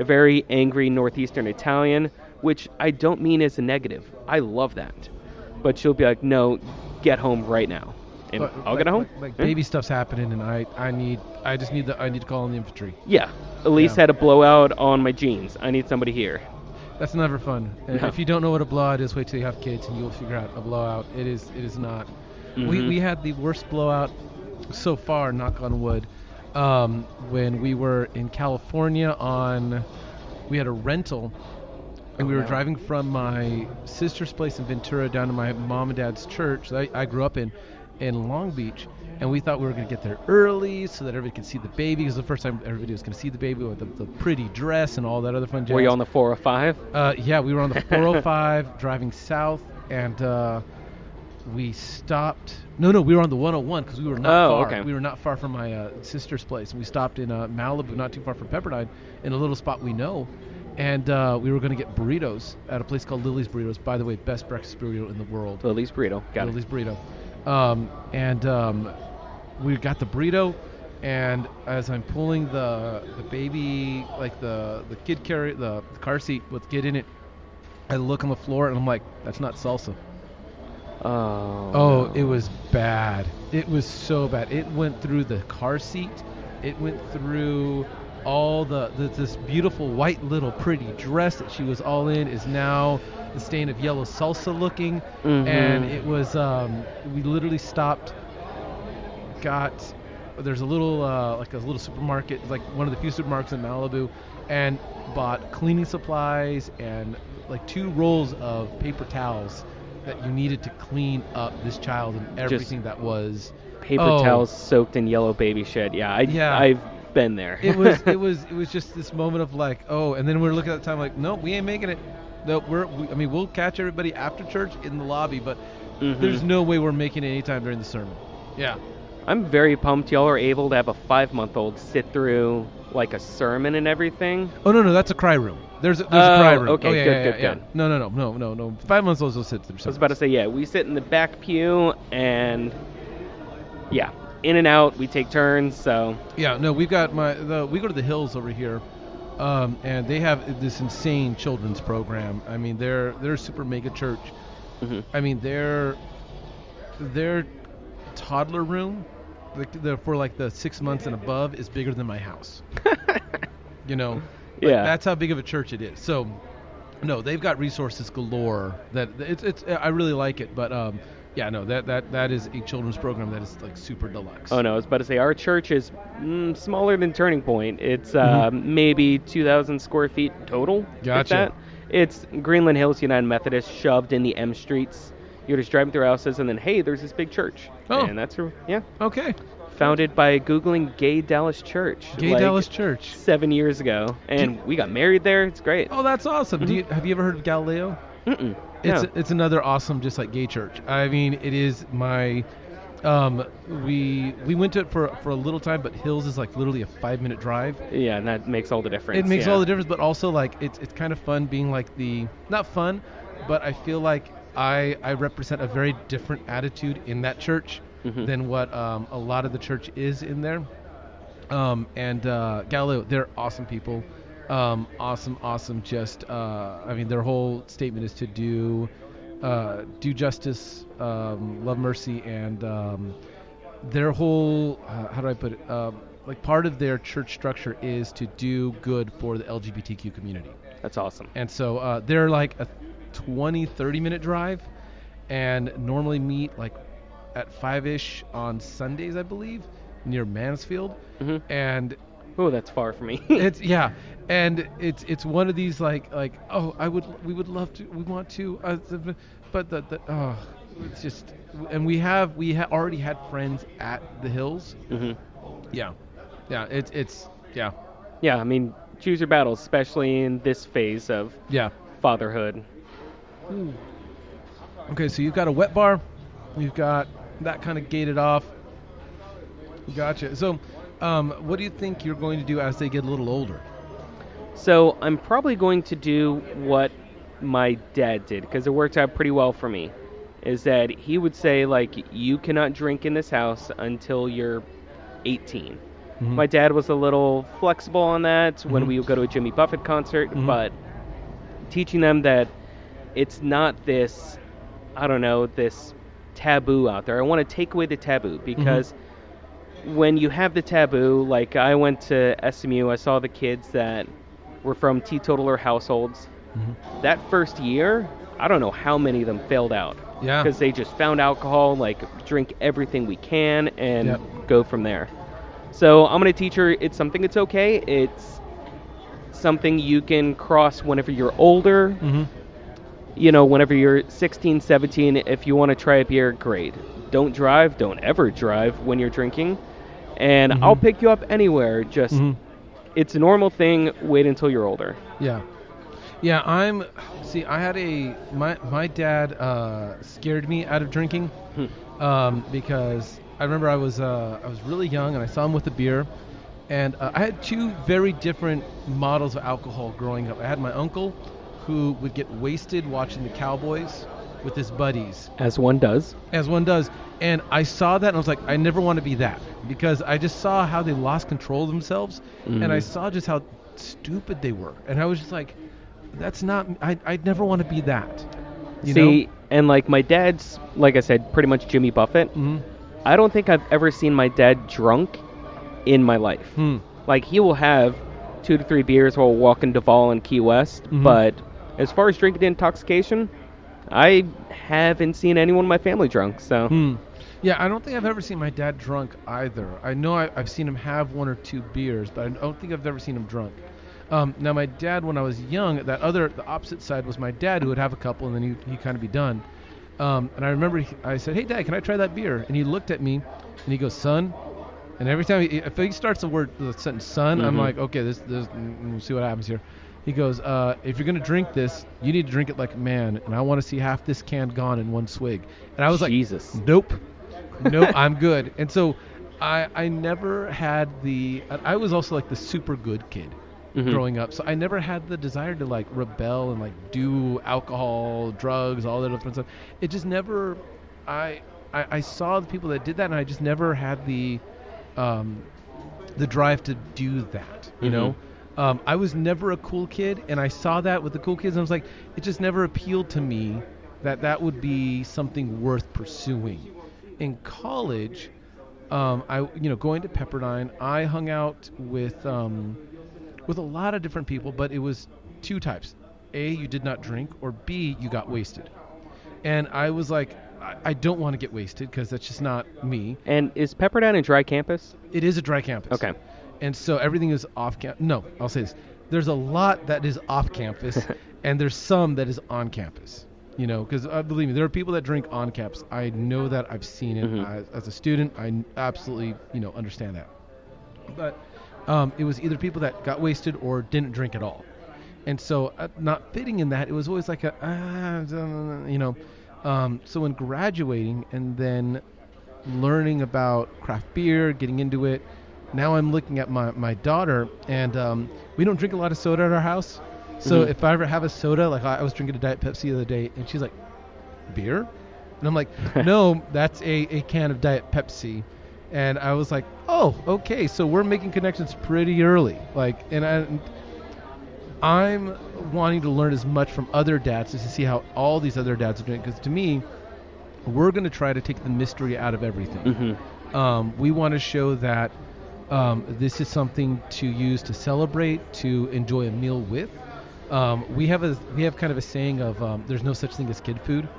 Speaker 2: a very angry Northeastern Italian, which I don't mean as a negative. I love that. But she'll be like, no, get home right now. And
Speaker 1: But,
Speaker 2: I'll
Speaker 1: like-
Speaker 2: get home.
Speaker 1: Like, like baby stuff's happening, and I I need I just need the I need to call in the infantry.
Speaker 2: Yeah. Elise
Speaker 1: Yeah.
Speaker 2: had a blowout on my jeans. I need somebody here.
Speaker 1: That's never fun.
Speaker 2: No.
Speaker 1: If you don't know what a blowout is, wait till you have kids and you'll figure out a blowout. It is it is not. We
Speaker 2: Mhm.
Speaker 1: we had the worst blowout so far, knock on wood, um, when we were in California on we had a rental and we were driving from my sister's place in Ventura down to my mom and dad's church that I, I grew up in in Long Beach. And we thought we were going to get there early so that everybody could see the baby. Because the first time everybody was going to see the baby with the, the pretty dress and all that other fun jazz.
Speaker 2: Were you on the 405?
Speaker 1: Uh, yeah, we were on the 405 driving south, and uh, we stopped. No, no, we were on the 101 because we were not
Speaker 2: Oh,
Speaker 1: far.
Speaker 2: okay.
Speaker 1: We were not far from my uh, sister's place, and we stopped in uh, Malibu, not too far from Pepperdine, in a little spot we know. And uh, we were going to get burritos at a place called Lily's Burritos. By the way, best breakfast burrito in the world.
Speaker 2: Lily's burrito. Got it.
Speaker 1: Lily's burrito. Um, and um, we got the burrito, and as I'm pulling the the baby, like the the kid carry the, the car seat with kid in it, I look on the floor and I'm like, that's not salsa.
Speaker 2: Oh.
Speaker 1: Oh, it was bad. It was so bad. It went through the car seat. It went through all the, the this beautiful white little pretty dress that she was all in is now the stain of yellow salsa looking,
Speaker 2: Mhm.
Speaker 1: and it was um, we literally stopped, got there's a little uh, like a little supermarket like one of the few supermarkets in Malibu, and bought cleaning supplies and like two rolls of paper towels that you needed to clean up this child and everything that was
Speaker 2: Paper
Speaker 1: Oh.
Speaker 2: towels soaked in yellow baby shit. Yeah, I,
Speaker 1: Yeah.
Speaker 2: I've been there.
Speaker 1: it was it was it was just this moment of like oh and then we are looking at the time like no we ain't making it no we're we, I mean we'll catch everybody after church in the lobby but
Speaker 2: Mhm.
Speaker 1: there's no way we're making it anytime during the sermon yeah
Speaker 2: I'm very pumped y'all are able to have a five month old sit through like a sermon and everything.
Speaker 1: oh no no that's a cry room there's a, there's
Speaker 2: Oh,
Speaker 1: a cry room
Speaker 2: okay,
Speaker 1: oh, yeah,
Speaker 2: good,
Speaker 1: yeah,
Speaker 2: good,
Speaker 1: yeah,
Speaker 2: good.
Speaker 1: no no no no no no five months olds will sit through
Speaker 2: I was about to say, yeah, we sit in the back pew and yeah, in and out. We take turns. So
Speaker 1: Yeah, no, we've got my the we go to the hills over here, um, and they have this insane children's program. I mean, they're they're a super mega church.
Speaker 2: mhm.
Speaker 1: I mean, their their toddler room, like the, for like the six months and above, is bigger than my house. you know, Like,
Speaker 2: Yeah.
Speaker 1: that's how big of a church it is. So, no, they've got resources galore. That it's it's I really like it, but um, yeah, no, that that that is a children's program that is like super deluxe.
Speaker 2: Oh no, I was about to say our church is mm, smaller than Turning Point. It's uh, maybe 2,000 square feet total.
Speaker 1: Mm-hmm. Gotcha.
Speaker 2: that. It's Greenland Hills United Methodist shoved in the M streets. You're just driving through houses, and then hey, there's this big church.
Speaker 1: Oh.
Speaker 2: and that's yeah,
Speaker 1: Okay,
Speaker 2: founded by googling Gay Dallas Church.
Speaker 1: Gay
Speaker 2: like,
Speaker 1: Dallas Church.
Speaker 2: Seven years ago, and we got married there. It's great.
Speaker 1: Oh, that's awesome. Do you, have you ever heard of Galileo?
Speaker 2: Mm-mm.
Speaker 1: It's
Speaker 2: No.
Speaker 1: it's another awesome, just like gay church. I mean, it is my. Um, we we went to it for for a little time, but Hills is like literally a five minute drive.
Speaker 2: yeah, and that makes all the difference.
Speaker 1: It makes
Speaker 2: yeah.
Speaker 1: all the difference, but also like it's it's kind of fun being like the not fun, but I feel like I I represent a very different attitude in that church
Speaker 2: Mhm.
Speaker 1: than what um, a lot of the church is in there. Um, and uh, Galileo, they're awesome people. Um, awesome, awesome. Just uh, I mean, their whole statement is to do uh, do justice, um, love mercy, and um, their whole uh, how do I put it? Um, like part of their church structure is to do good for the LGBTQ community.
Speaker 2: That's awesome.
Speaker 1: And so uh, they're like a 20, 30 minute drive, and normally meet like at five ish on Sundays, I believe, near Mansfield.
Speaker 2: hmm
Speaker 1: And
Speaker 2: Oh, that's far for me.
Speaker 1: it's yeah, and it's it's one of these like like oh I would we would love to we want to uh, but the, the oh it's just and we have we ha- already had friends at the hills.
Speaker 2: Mm-hmm.
Speaker 1: Yeah, yeah. It's it's yeah
Speaker 2: Yeah, I mean, choose your battles, especially in this phase of
Speaker 1: yeah.
Speaker 2: fatherhood.
Speaker 1: Okay, so you've got a wet bar, you've got that kind of gated off. Gotcha. So, um, what do you think you're going to do as they get a little older?
Speaker 2: So I'm probably going to do what my dad did because it worked out pretty well for me. Is that he would say like you cannot drink in this house until you're 18.
Speaker 1: Mhm.
Speaker 2: My dad was a little flexible on that when
Speaker 1: Mhm.
Speaker 2: we would go to a Jimmy Buffett concert,
Speaker 1: Mhm.
Speaker 2: but teaching them that it's not this, I don't know, this taboo out there. I want to take away the taboo because when you have the taboo, like I went to SMU, I saw the kids that were from teetotaler households.
Speaker 1: Mhm.
Speaker 2: That first year, I don't know how many of them failed out
Speaker 1: Yeah.
Speaker 2: because they just found alcohol, like drink everything we can and
Speaker 1: Yep.
Speaker 2: go from there. So I'm gonna teach her it's something that's okay. It's something you can cross whenever you're older.
Speaker 1: Mhm.
Speaker 2: You know, whenever you're 16, 17, if you want to try a beer, great. Don't drive. Don't ever drive when you're drinking. And
Speaker 1: Mhm.
Speaker 2: I'll pick you up anywhere. Just
Speaker 1: Mhm.
Speaker 2: it's a normal thing. Wait until you're older.
Speaker 1: Yeah. Yeah, I'm. See, I had a my my dad uh, scared me out of drinking
Speaker 2: Hmm.
Speaker 1: um, because I remember I was uh, I was really young and I saw him with a beer, and uh, I had two very different models of alcohol growing up. I had my uncle, who would get wasted watching the Cowboys with his buddies,
Speaker 2: As one does.
Speaker 1: as one does. And I saw that and I was like, I never want to be that because I just saw how they lost control of themselves, and I saw just how stupid they were, and I was just like, that's not. I I'd never want to be that. You
Speaker 2: See, and like my dad's, like I said, pretty much Jimmy Buffett.
Speaker 1: know?
Speaker 2: I don't think I've ever seen my dad drunk in my life.
Speaker 1: Hmm.
Speaker 2: Like he will have two to three beers while walking Duval and Key West,
Speaker 1: Mhm.
Speaker 2: but as far as drinking intoxication, I haven't seen anyone in my family drunk. So
Speaker 1: Hmm. Yeah, I don't think I've ever seen my dad drunk either. I know I, I've seen him have one or two beers, but I don't think I've ever seen him drunk. Um, now, my dad, when I was young, that other, the opposite side was my dad, who would have a couple and then he he'd kind of be done. Um, and I remember he, I said, "Hey, Dad, can I try that beer?" And he looked at me, and he goes, "Son." And every time, he, if he starts the word the sentence "son," I'm
Speaker 2: Mhm.
Speaker 1: like, "Okay, this, this, mm, we'll see what happens here." He goes, uh, "If you're gonna drink this, you need to drink it like a man, and I want to see half this can gone in one swig." And I was like,
Speaker 2: Jesus.
Speaker 1: Nope. nope, I'm good. And so I I never had the I was also like the super good kid
Speaker 2: Mhm.
Speaker 1: growing up. So I never had the desire to like rebel and like do alcohol, drugs, all that different stuff. It just never I I, I saw the people that did that and I just never had the um the drive to do that, you
Speaker 2: Mhm.
Speaker 1: know? Um, I was never a cool kid, and I saw that with the cool kids, and I was like, it just never appealed to me that that would be something worth pursuing. In college, um, I you know going to Pepperdine, I hung out with um, with a lot of different people, but it was two types: a you did not drink, or b you got wasted. And I was like, I, I don't want to get wasted because that's just not me.
Speaker 2: And is Pepperdine a dry campus?
Speaker 1: It is a dry campus.
Speaker 2: Okay.
Speaker 1: And so everything is off campus. No, I'll say this. There's a lot that is off campus, and there's some that is on campus. You know, because uh, believe me, there are people that drink on campus. I know that. I've seen it
Speaker 2: Mhm.
Speaker 1: I, as a student. I absolutely, you know, understand that. But um, it was either people that got wasted or didn't drink at all. And so, uh, not fitting in that, it was always like a, ah, you know. Um, so when graduating and then learning about craft beer, getting into it. Now I'm looking at my, my daughter, and um, we don't drink a lot of soda at our house. So
Speaker 2: Mhm.
Speaker 1: if I ever have a soda, like I, I was drinking a Diet Pepsi the other day, and she's like, beer? And I'm like, no, that's a, a can of Diet Pepsi. And I was like, oh, okay, so we're making connections pretty early. Like, and I, I'm wanting to learn as much from other dads just to see how all these other dads are doing. Because to me, we're going to try to take the mystery out of everything.
Speaker 2: hmm
Speaker 1: Um, we want to show that um, this is something to use to celebrate, to enjoy a meal with. Um, we have a we have kind of a saying of um, there's no such thing as kid food.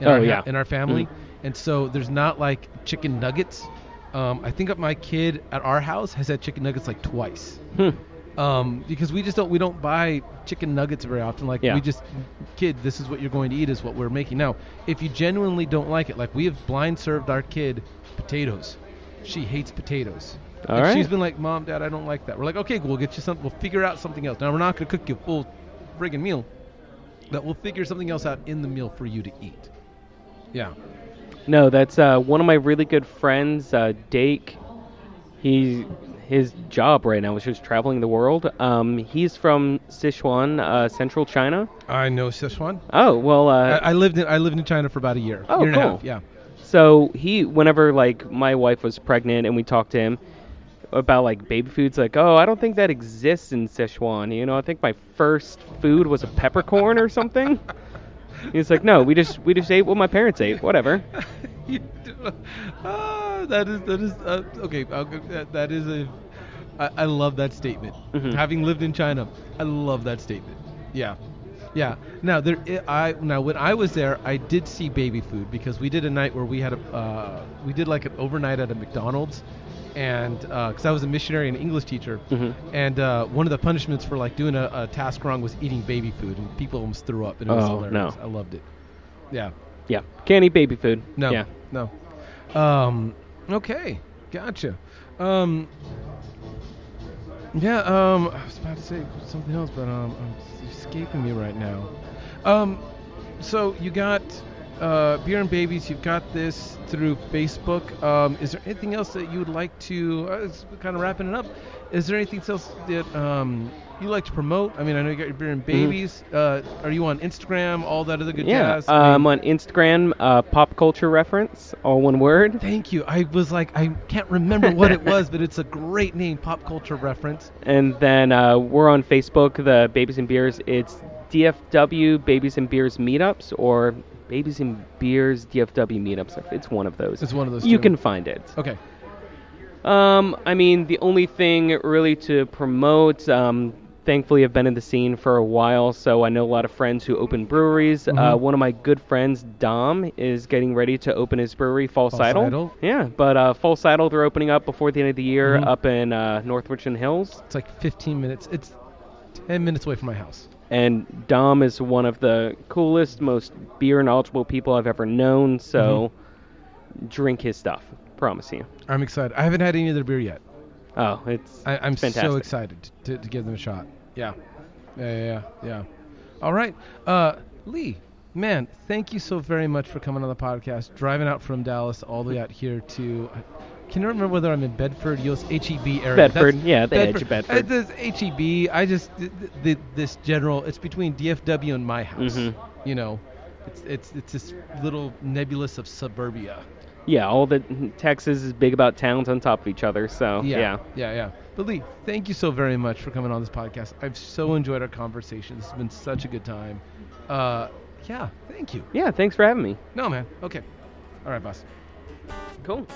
Speaker 1: In
Speaker 2: Oh,
Speaker 1: our,
Speaker 2: yeah.
Speaker 1: in our family,
Speaker 2: Mhm.
Speaker 1: and so there's not like chicken nuggets. Um, I think my kid at our house has had chicken nuggets like twice
Speaker 2: Hmm.
Speaker 1: um, because we just don't we don't buy chicken nuggets very often. Like
Speaker 2: Yeah.
Speaker 1: we just, kid, this is what you're going to eat is what we're making. Now, if you genuinely don't like it, like we have blind served our kid potatoes. She hates potatoes.
Speaker 2: All
Speaker 1: and
Speaker 2: right.
Speaker 1: She's been like, Mom, Dad, I don't like that. We're like, okay, we'll get you something. We'll figure out something else. Now we're not going to cook you a full friggin' meal, but we'll figure something else out in the meal for you to eat. Yeah.
Speaker 2: No, that's uh, one of my really good friends, uh, Dake. He his job right now is just traveling the world. Um, he's from Sichuan, uh, central China.
Speaker 1: I know Sichuan.
Speaker 2: Oh well, uh,
Speaker 1: I, I lived in I lived in China for about a year.
Speaker 2: Oh,
Speaker 1: year and a
Speaker 2: cool.
Speaker 1: half. Yeah.
Speaker 2: So he, whenever like my wife was pregnant and we talked to him about like baby foods, like, oh, I don't think that exists in Sichuan. You know, I think my first food was a peppercorn or something. He's like, no, we just we just ate what my parents ate. Whatever.
Speaker 1: Do- ah, that is that is uh, okay. That, that is a. I, I love that statement.
Speaker 2: Mhm.
Speaker 1: Having lived in China, I love that statement. Yeah, yeah. Now there, I I- now when I was there, I did see baby food because we did a night where we had a uh, we did like an overnight at a McDonald's, and because I was a missionary and English teacher,
Speaker 2: Mhm.
Speaker 1: and uh, one of the punishments for like doing a, a task wrong was eating baby food, and people almost threw up, and it was
Speaker 2: Oh,
Speaker 1: hilarious.
Speaker 2: no.
Speaker 1: I loved it. Yeah.
Speaker 2: Yeah, can't eat baby food.
Speaker 1: No.
Speaker 2: Yeah.
Speaker 1: No. Um, okay. Gotcha. Um, Yeah, um, I was about to say something else, but um, it's escaping me right now. Um, so you got uh, beer and babies. You've got this through Facebook. Um, is there anything else that you would like to? Uh, kind of wrapping it up. Is there anything else that um, you like to promote? I mean, I know you got your beer and babies. Uh, are you on Instagram? All that other good stuff?
Speaker 2: Yeah,
Speaker 1: jazz. I'm
Speaker 2: on Instagram, uh, pop culture reference, all one word.
Speaker 1: Thank you. I was like, I can't remember what it was, but it's a great name, pop culture reference.
Speaker 2: And then uh, we're on Facebook, the Babies and Beers. It's DFW Babies and Beers meetups or Babies and Beers DFW meetups. It's one of those.
Speaker 1: It's one of those
Speaker 2: You
Speaker 1: two.
Speaker 2: can find it.
Speaker 1: Okay.
Speaker 2: Um, I mean, the only thing really to promote, um, thankfully, I've been in the scene for a while, so I know a lot of friends who open breweries. Uh,
Speaker 1: Mhm.
Speaker 2: one of my good friends, Dom, is getting ready to open his brewery, False
Speaker 1: False
Speaker 2: Idol.
Speaker 1: Idol?
Speaker 2: Yeah, but uh, False Idol, they're opening up before the end of the year
Speaker 1: Mhm.
Speaker 2: up in uh, North Richland Hills.
Speaker 1: It's like 15 minutes. It's 10 minutes away from my house.
Speaker 2: And Dom is one of the coolest, most beer knowledgeable people I've ever known, so
Speaker 1: Mm-hmm.
Speaker 2: drink his stuff. Promise you.
Speaker 1: I'm excited. I haven't had any of their beer yet.
Speaker 2: Oh, it's
Speaker 1: I, I'm
Speaker 2: fantastic.
Speaker 1: so excited to, to give them a shot. Yeah. Yeah, yeah, yeah. yeah. All right. Uh, Lee, man, thank you so very much for coming on the podcast, driving out from Dallas all the way out here to. Can you remember whether I'm in Bedford, US, HEB area?
Speaker 2: Bedford,
Speaker 1: That's-
Speaker 2: yeah, the edge of Bedford.
Speaker 1: This HEB, I just th- th- this general. It's between DFW and my house.
Speaker 2: Mhm.
Speaker 1: You know, it's it's it's this little nebulous of suburbia.
Speaker 2: Yeah, all the Texas is big about towns on top of each other, so
Speaker 1: Yeah,
Speaker 2: yeah.
Speaker 1: yeah, yeah. But Lee, thank you so very much for coming on this podcast. I've so enjoyed our conversation. This has been such a good time. Uh, yeah, thank you.
Speaker 2: Yeah, thanks for having me.
Speaker 1: No, man. Okay. All right, boss.
Speaker 2: Cool.